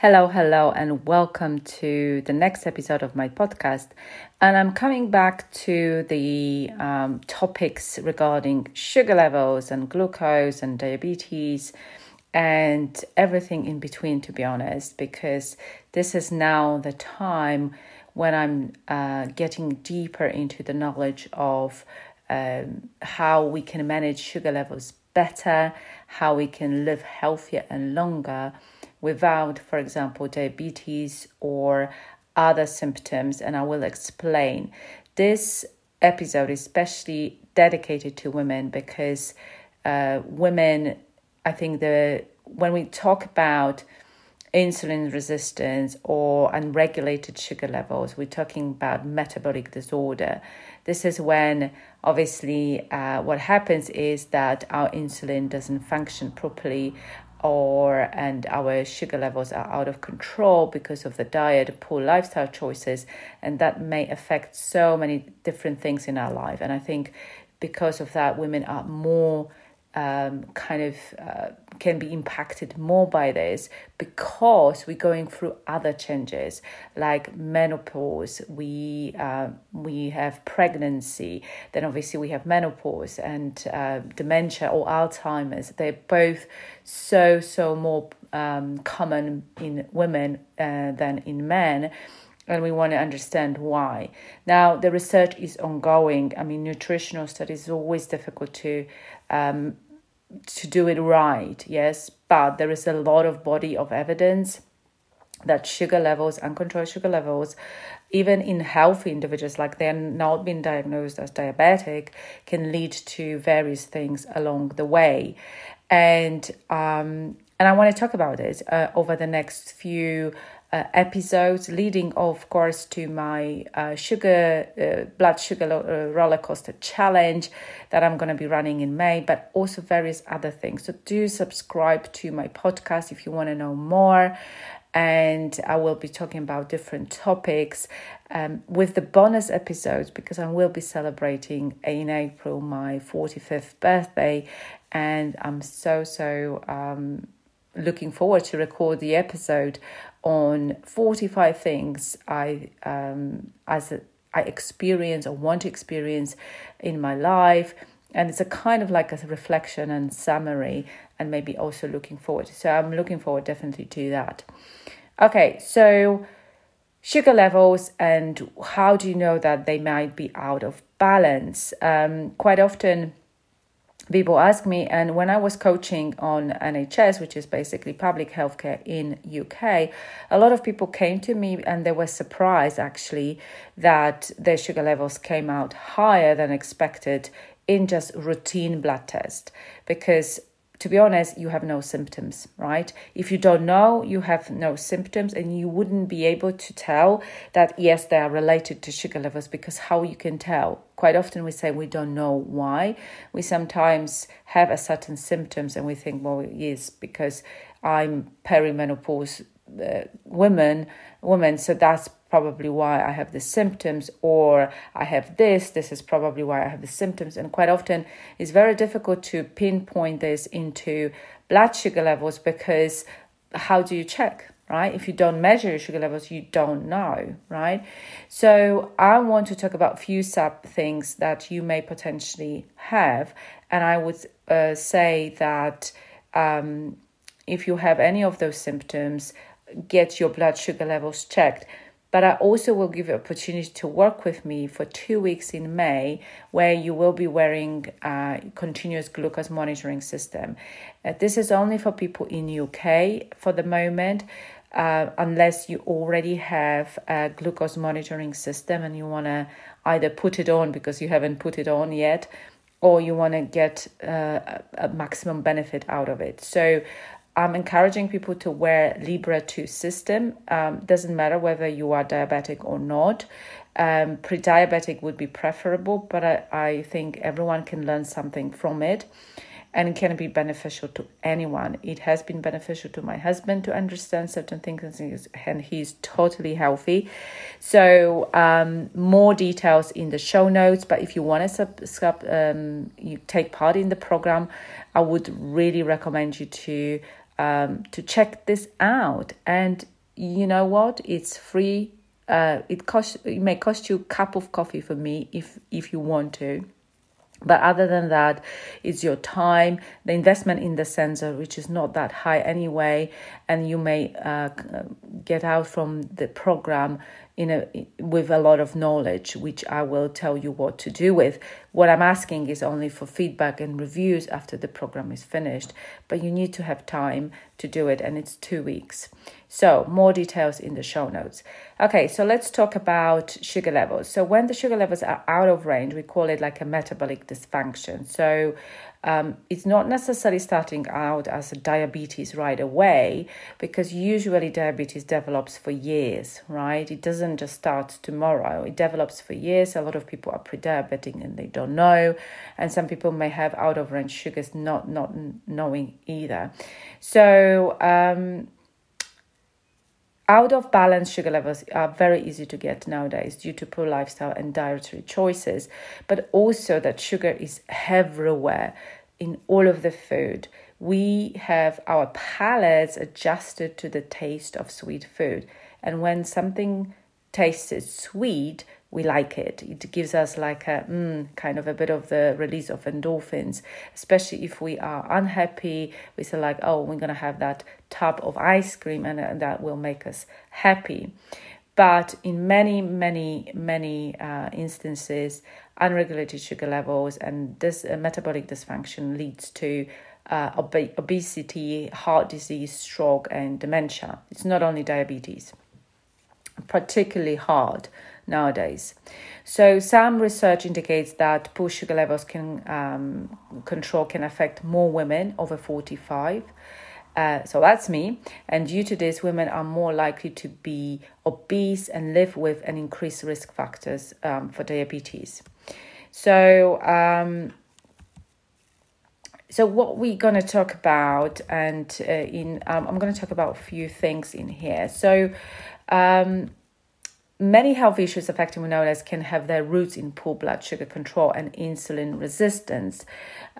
Hello, hello, and welcome to the next episode of my podcast. And I'm coming back to the um, topics regarding sugar levels and glucose and diabetes and everything in between, to be honest, because this is now the time when I'm uh, getting deeper into the knowledge of um, how we can manage sugar levels better, how we can live healthier and longer without, for example, diabetes or other symptoms, and I will explain. This episode is especially dedicated to women because uh, women, I think the when we talk about insulin resistance or unregulated sugar levels, we're talking about metabolic disorder. This is when obviously uh, what happens is that our insulin doesn't function properly or and our sugar levels are out of control because of the diet poor lifestyle choices and that may affect so many different things in our life. And i think because of that women are more um, kind of uh, can be impacted more by this because we're going through other changes like menopause we uh, we have pregnancy then obviously we have menopause and uh, dementia or alzheimer's they're both so so more um, common in women uh, than in men and we want to understand why. Now, the research is ongoing. I mean, nutritional studies is always difficult to um, to do it right, yes, but there is a lot of body of evidence that sugar levels, uncontrolled sugar levels, even in healthy individuals, like they're not being diagnosed as diabetic, can lead to various things along the way. And um, and I want to talk about it uh, over the next few uh, episodes, leading, of course, to my uh, sugar, uh, blood sugar uh, roller coaster challenge that I'm going to be running in May, but also various other things. So do subscribe to my podcast if you want to know more. And I will be talking about different topics um, with the bonus episodes because I will be celebrating in April my 45th birthday. And I'm so, so um, looking forward to record the episode on 45 things I um, as a, I experience or want to experience in my life. And it's a kind of like a reflection and summary and maybe also looking forward so i'm looking forward definitely to that. Okay so sugar levels and how do you know that they might be out of balance? Um, quite often people ask me and when i was coaching on nhs which is basically public healthcare in uk a lot of people came to me and they were surprised actually that their sugar levels came out higher than expected in just routine blood test. Because to be honest, you have no symptoms, right? If you don't know, you have no symptoms, and you wouldn't be able to tell that, yes, they are related to sugar levels because how you can tell? Quite often we say we don't know why. We sometimes have a certain symptoms and we think, well, yes, because I'm perimenopause woman, woman, so that's probably why I have the symptoms, or I have this, this is probably why I have the symptoms. And quite often it's very difficult to pinpoint this into blood sugar levels because how do you check? Right? If you don't measure your sugar levels, you don't know, right? So I want to talk about few sub things that you may potentially have, and I would uh, say that um, if you have any of those symptoms, get your blood sugar levels checked but I also will give you opportunity to work with me for two weeks in May, where you will be wearing a continuous glucose monitoring system. Uh, this is only for people in UK for the moment. Uh, unless you already have a glucose monitoring system and you want to either put it on because you haven't put it on yet or you want to get uh, a maximum benefit out of it. So I'm encouraging people to wear Libre 2 system. Um, doesn't matter whether you are diabetic or not. Um, Pre diabetic would be preferable, but I, I think everyone can learn something from it and it can be beneficial to anyone. It has been beneficial to my husband to understand certain things, and he's totally healthy. So, um, more details in the show notes. But if you want to sub, sub um, you take part in the program, I would really recommend you to um, to check this out. And you know what? It's free. Uh, it cost it may cost you a cup of coffee for me if if you want to but other than that, it's your time, the investment in the sensor, which is not that high anyway, and you may uh, get out from the program in a with a lot of knowledge, which I will tell you what to do with. What I'm asking is only for feedback and reviews after the program is finished, but you need to have time to do it, and it's two weeks. So, more details in the show notes. Okay, so let's talk about sugar levels. So, when the sugar levels are out of range, we call it like a metabolic dysfunction. So, um, it's not necessarily starting out as a diabetes right away because usually diabetes develops for years, right? It doesn't just start tomorrow, it develops for years. A lot of people are pre diabetic and they don't know, and some people may have out of range sugars not, not knowing either. So, um, out of balance sugar levels are very easy to get nowadays due to poor lifestyle and dietary choices, but also that sugar is everywhere in all of the food. We have our palates adjusted to the taste of sweet food. And when something tastes sweet, we like it. It gives us like a mm, kind of a bit of the release of endorphins, especially if we are unhappy. We say like, oh, we're gonna have that tub of ice cream, and, that will make us happy. But in many, many, many uh, instances, unregulated sugar levels and this uh, metabolic dysfunction leads to uh, ob- obesity, heart disease, stroke, and dementia. It's not only diabetes, particularly hard nowadays. So some research indicates that poor sugar levels can um, control can affect more women over 45. Uh, so that's me. And due to this, women are more likely to be obese and live with an increased risk factors um, for diabetes. So, um, so what we're going to talk about, and uh, in um, I'm going to talk about a few things in here. So, um, Many health issues affecting wellness can have their roots in poor blood sugar control and insulin resistance.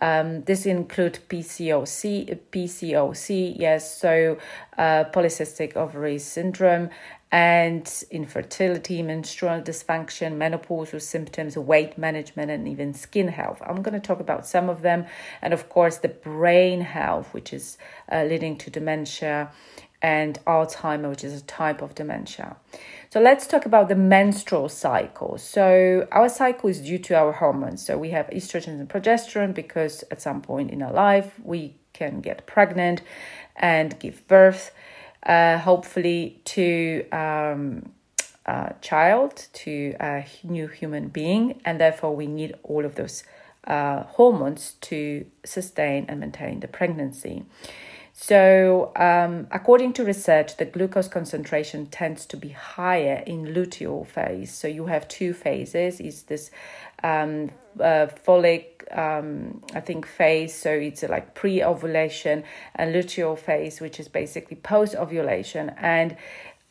Um, this include PCOC, PCOC, yes, so uh, polycystic ovary syndrome, and infertility, menstrual dysfunction, menopausal symptoms, weight management, and even skin health. I'm going to talk about some of them, and of course, the brain health, which is uh, leading to dementia and Alzheimer, which is a type of dementia. So let's talk about the menstrual cycle. So our cycle is due to our hormones. So we have estrogen and progesterone because at some point in our life we can get pregnant and give birth, uh, hopefully to um, a child, to a new human being, and therefore we need all of those uh, hormones to sustain and maintain the pregnancy. So, um, according to research, the glucose concentration tends to be higher in luteal phase. So you have two phases. Is this um, uh, folic, um, I think, phase? So it's uh, like pre-ovulation and luteal phase, which is basically post-ovulation. And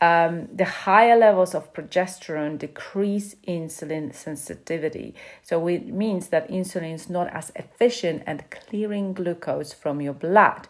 um, the higher levels of progesterone decrease insulin sensitivity. So it means that insulin is not as efficient at clearing glucose from your blood.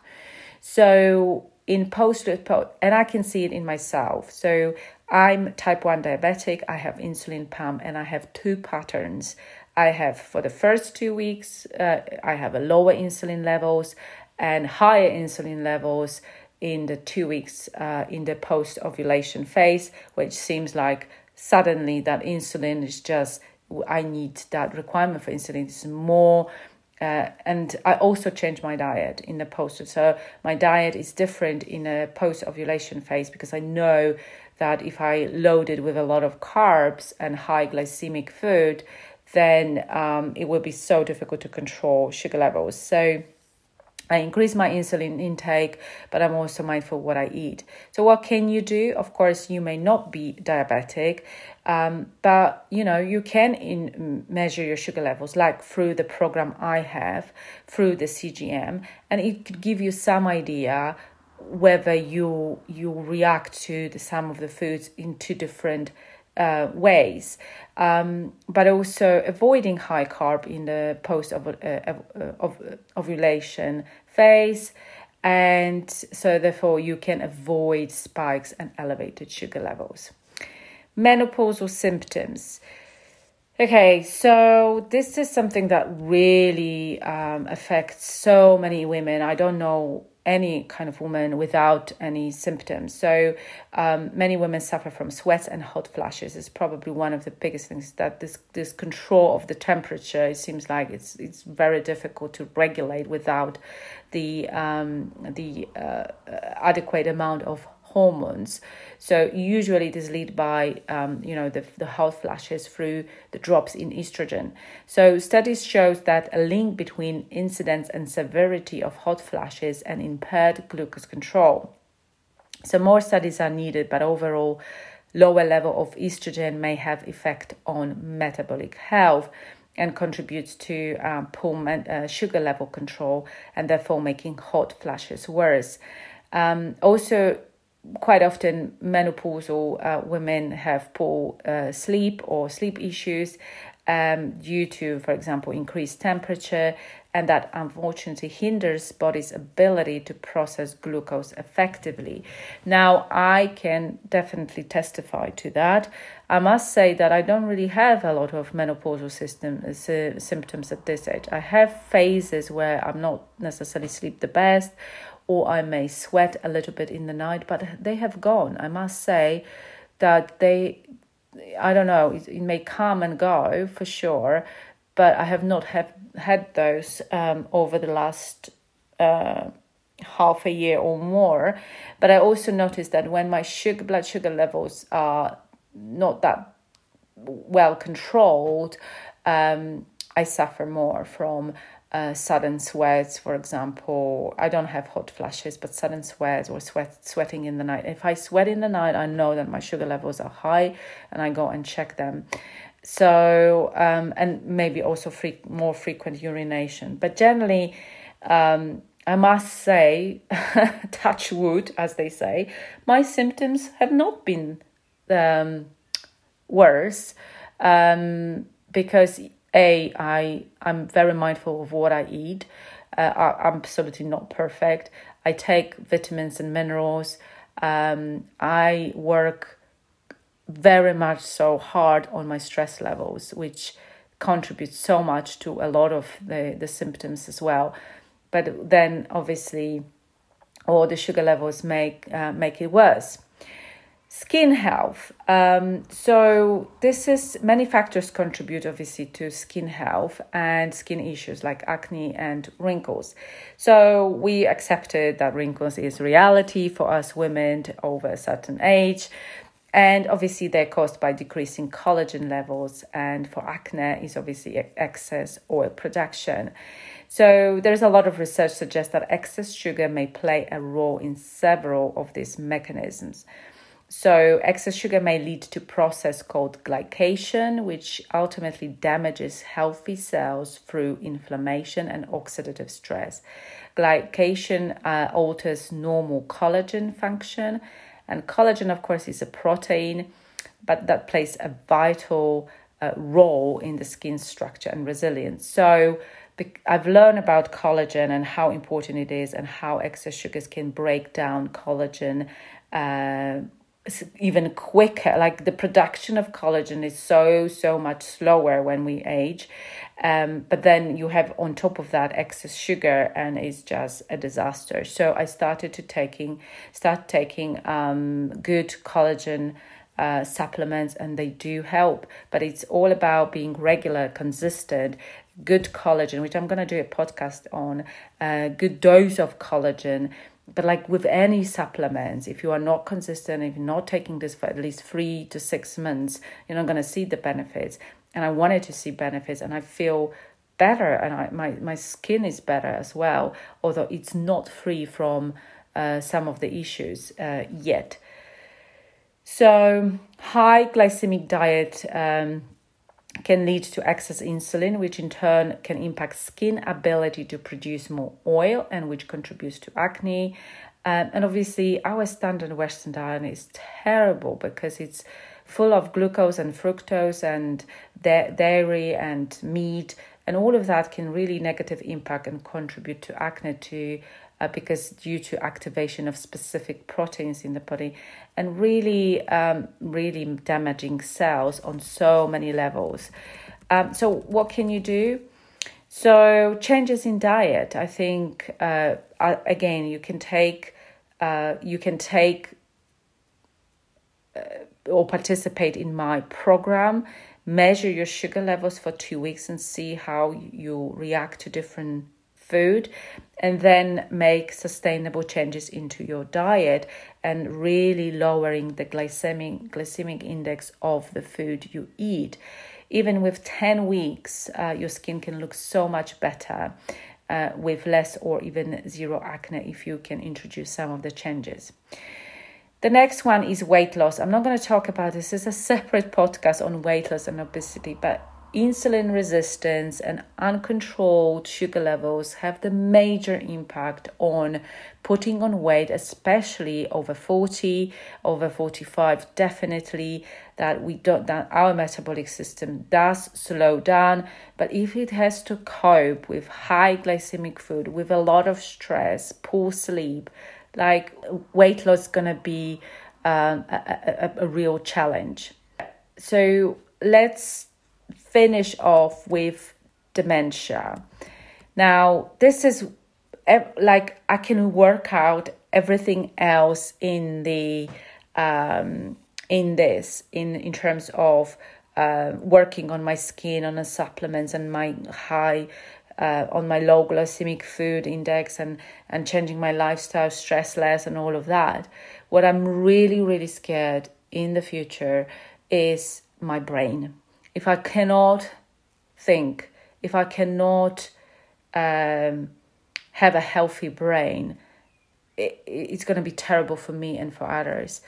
So in post and I can see it in myself. So I'm type 1 diabetic, I have insulin pump, and I have two patterns. I have for the first two weeks, uh, I have a lower insulin levels and higher insulin levels in the two weeks uh, in the post ovulation phase, which seems like suddenly that insulin is just, I need that requirement for insulin is more uh, and I also changed my diet in the post. So my diet is different in a post ovulation phase because I know that if I load it with a lot of carbs and high glycemic food, then um, it will be so difficult to control sugar levels. So I increase my insulin intake, but I'm also mindful what I eat. So, what can you do? Of course, you may not be diabetic, um, but you know you can in, measure your sugar levels, like through the program I have, through the CGM, and it could give you some idea whether you you react to the, some of the foods in two different uh, ways, um, but also avoiding high carb in the post uh, of, uh, ovulation phase and so therefore you can avoid spikes and elevated sugar levels. Menopausal symptoms. Okay, so this is something that really um, affects so many women. I don't know any kind of woman without any symptoms. So um, many women suffer from sweats and hot flashes. It's probably one of the biggest things that this this control of the temperature. It seems like it's it's very difficult to regulate without the um, the uh, adequate amount of hormones. So usually it is led by um, you know the the hot flashes through the drops in estrogen. So studies shows that a link between incidence and severity of hot flashes and impaired glucose control. So more studies are needed, but overall lower level of estrogen may have effect on metabolic health and contributes to um, poor uh, sugar level control and therefore making hot flashes worse. Um, also, quite often menopausal uh, women have poor uh, sleep or sleep issues um, due to, for example, increased temperature, and that unfortunately hinders body's ability to process glucose effectively. Now, I can definitely testify to that. I must say that I don't really have a lot of menopausal system uh, symptoms at this age. I have phases where I'm not necessarily sleep the best, or I may sweat a little bit in the night, but they have gone. I must say that they, I don't know, it, may come and go for sure, but I have not have had those um, over the last uh, half a year or more. But I also noticed that when my sugar blood sugar levels are not that well controlled, um, I suffer more from uh, sudden sweats, for example. I don't have hot flashes, but sudden sweats or sweat sweating in the night. If I sweat in the night, I know that my sugar levels are high, and I go and check them. So um, and maybe also free, more frequent urination, but generally. Um, I must say, touch wood, as they say, my symptoms have not been um, worse um, because a i i'm very mindful of what i eat. Uh, I, am absolutely not perfect. I take vitamins and minerals. Um, i work very much so hard on my stress levels which contributes so much to a lot of the, the symptoms as well. But then obviously all the sugar levels make uh, make it worse Skin health. Um, so this is many factors contribute obviously to skin health and skin issues like acne and wrinkles. So we accepted that wrinkles is reality for us women over a certain age. And obviously, they're caused by decreasing collagen levels, and for acne, is obviously excess oil production. So, there's a lot of research suggests that excess sugar may play a role in several of these mechanisms. So, excess sugar may lead to a process called glycation, which ultimately damages healthy cells through inflammation and oxidative stress. Glycation uh, alters normal collagen function, and collagen, of course, is a protein, but that plays a vital uh, role in the skin structure and resilience. So, I've learned about collagen and how important it is, and how excess sugars can break down collagen. Uh, even quicker. Like the production of collagen is so so much slower when we age um, but then you have on top of that excess sugar and it's just a disaster. So i started to taking start taking um, good collagen uh, supplements and they do help but it's all about being regular consistent good collagen which i'm going to do a podcast on a uh, good dose of collagen but like with any supplements if you are not consistent if you're not taking this for at least three to six months you're not going to see the benefits. And i wanted to see benefits and i feel better and I, my, my skin is better as well although it's not free from uh, some of the issues uh, yet. So high glycemic diet um, can lead to excess insulin, which in turn can impact skin ability to produce more oil and which contributes to acne. Um, and obviously, our standard Western diet is terrible because it's full of glucose and fructose and da- dairy and meat, and all of that can really negative impact and contribute to acne to uh, because due to activation of specific proteins in the body and really um, really damaging cells on so many levels. Um, so what can you do? So changes in diet i think uh, again you can take uh, you can take uh, or participate in my program measure your sugar levels for two weeks and see how you react to different food and then make sustainable changes into your diet and really lowering the glycemic glycemic index of the food you eat even with 10 weeks uh, your skin can look so much better uh, with less or even zero acne if you can introduce some of the changes the next one is weight loss. I'm not going to talk about this. Is a separate podcast on weight loss and obesity, but insulin resistance and uncontrolled sugar levels have the major impact on putting on weight especially over 40 over 45 definitely that we don't that our metabolic system does slow down but if it has to cope with high glycemic food with a lot of stress poor sleep like weight loss is going to be um, a, a, a real challenge. So let's finish off with dementia. Now, this is like I can work out everything else in the um, in this in in terms of uh, working on my skin, on the supplements, and my high uh, on my low glycemic food index, and and changing my lifestyle, stress less, and all of that. What I'm really really scared in the future is my brain if I cannot think, if I cannot um, have a healthy brain, it, it's going to be terrible for me and for others.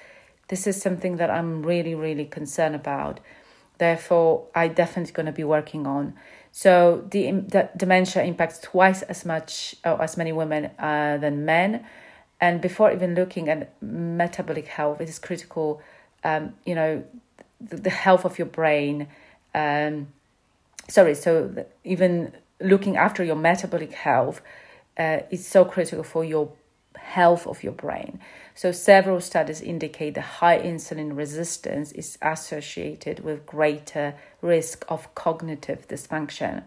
This is something that I'm really, really concerned about. Therefore, I definitely going to be working on. So the, the dementia impacts twice as much as many women uh, than men. And before even looking at metabolic health, it is critical. Um, you know, the, the health of your brain um, sorry, so even looking after your metabolic health uh, is so critical for your health of your brain. So, several studies indicate the high insulin resistance is associated with greater risk of cognitive dysfunction.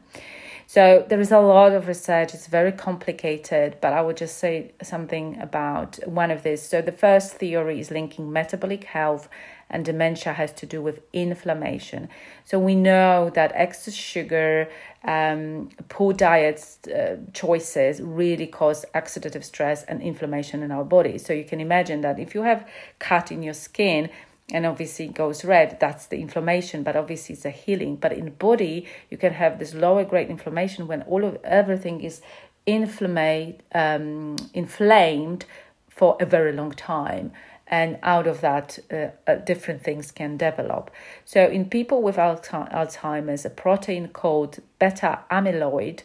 So, there is a lot of research, it's very complicated, but I would just say something about one of these. So, the first theory is linking metabolic health and dementia has to do with inflammation. So we know that excess sugar, um, poor diet uh, choices really cause oxidative stress and inflammation in our body. So you can imagine that if you have cut in your skin, and obviously it goes red that's the inflammation but obviously it's a healing but in body you can have this lower grade inflammation when all of everything is inflamed um, inflamed for a very long time and out of that, uh, uh, different things can develop. So, in people with Alzheimer's, a protein called beta amyloid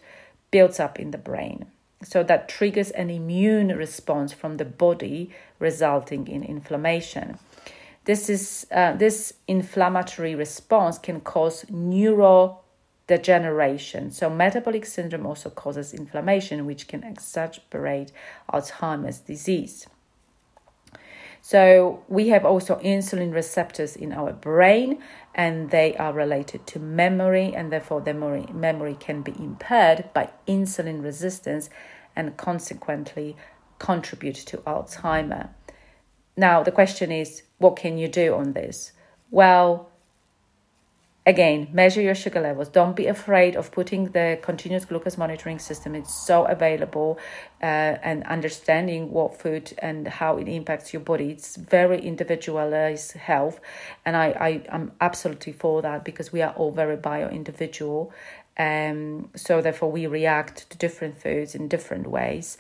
builds up in the brain. So, that triggers an immune response from the body, resulting in inflammation. This, is, uh, this inflammatory response can cause neurodegeneration. So, metabolic syndrome also causes inflammation, which can exacerbate Alzheimer's disease. So we have also insulin receptors in our brain, and they are related to memory, and therefore the memory, memory can be impaired by insulin resistance and consequently contribute to Alzheimer. Now, the question is, what can you do on this? Well, again measure your sugar levels. Don't be afraid of putting the continuous glucose monitoring system. It's so available uh, and understanding what food and how it impacts your body. It's very individualized health and i, I am absolutely for that because we are all very bio individual um, so therefore we react to different foods in different ways.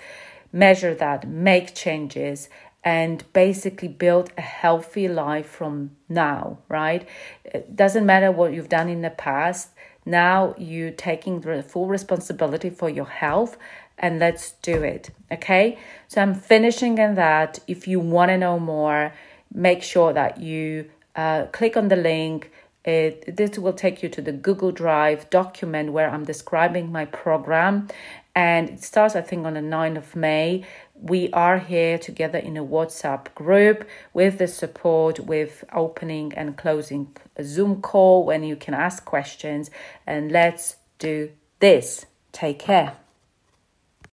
Measure that make changes and basically build a healthy life from now, right? It doesn't matter what you've done in the past. Now you're taking the full responsibility for your health and let's do it. Okay. So I'm finishing in that. If you want to know more, make sure that you uh, click on the link. It, this will take you to the Google Drive document where I'm describing my program. And it starts, I think, on the 9th of May we are here together in a WhatsApp group with the support, with opening and closing a Zoom call when you can ask questions. And let's do this. Take care.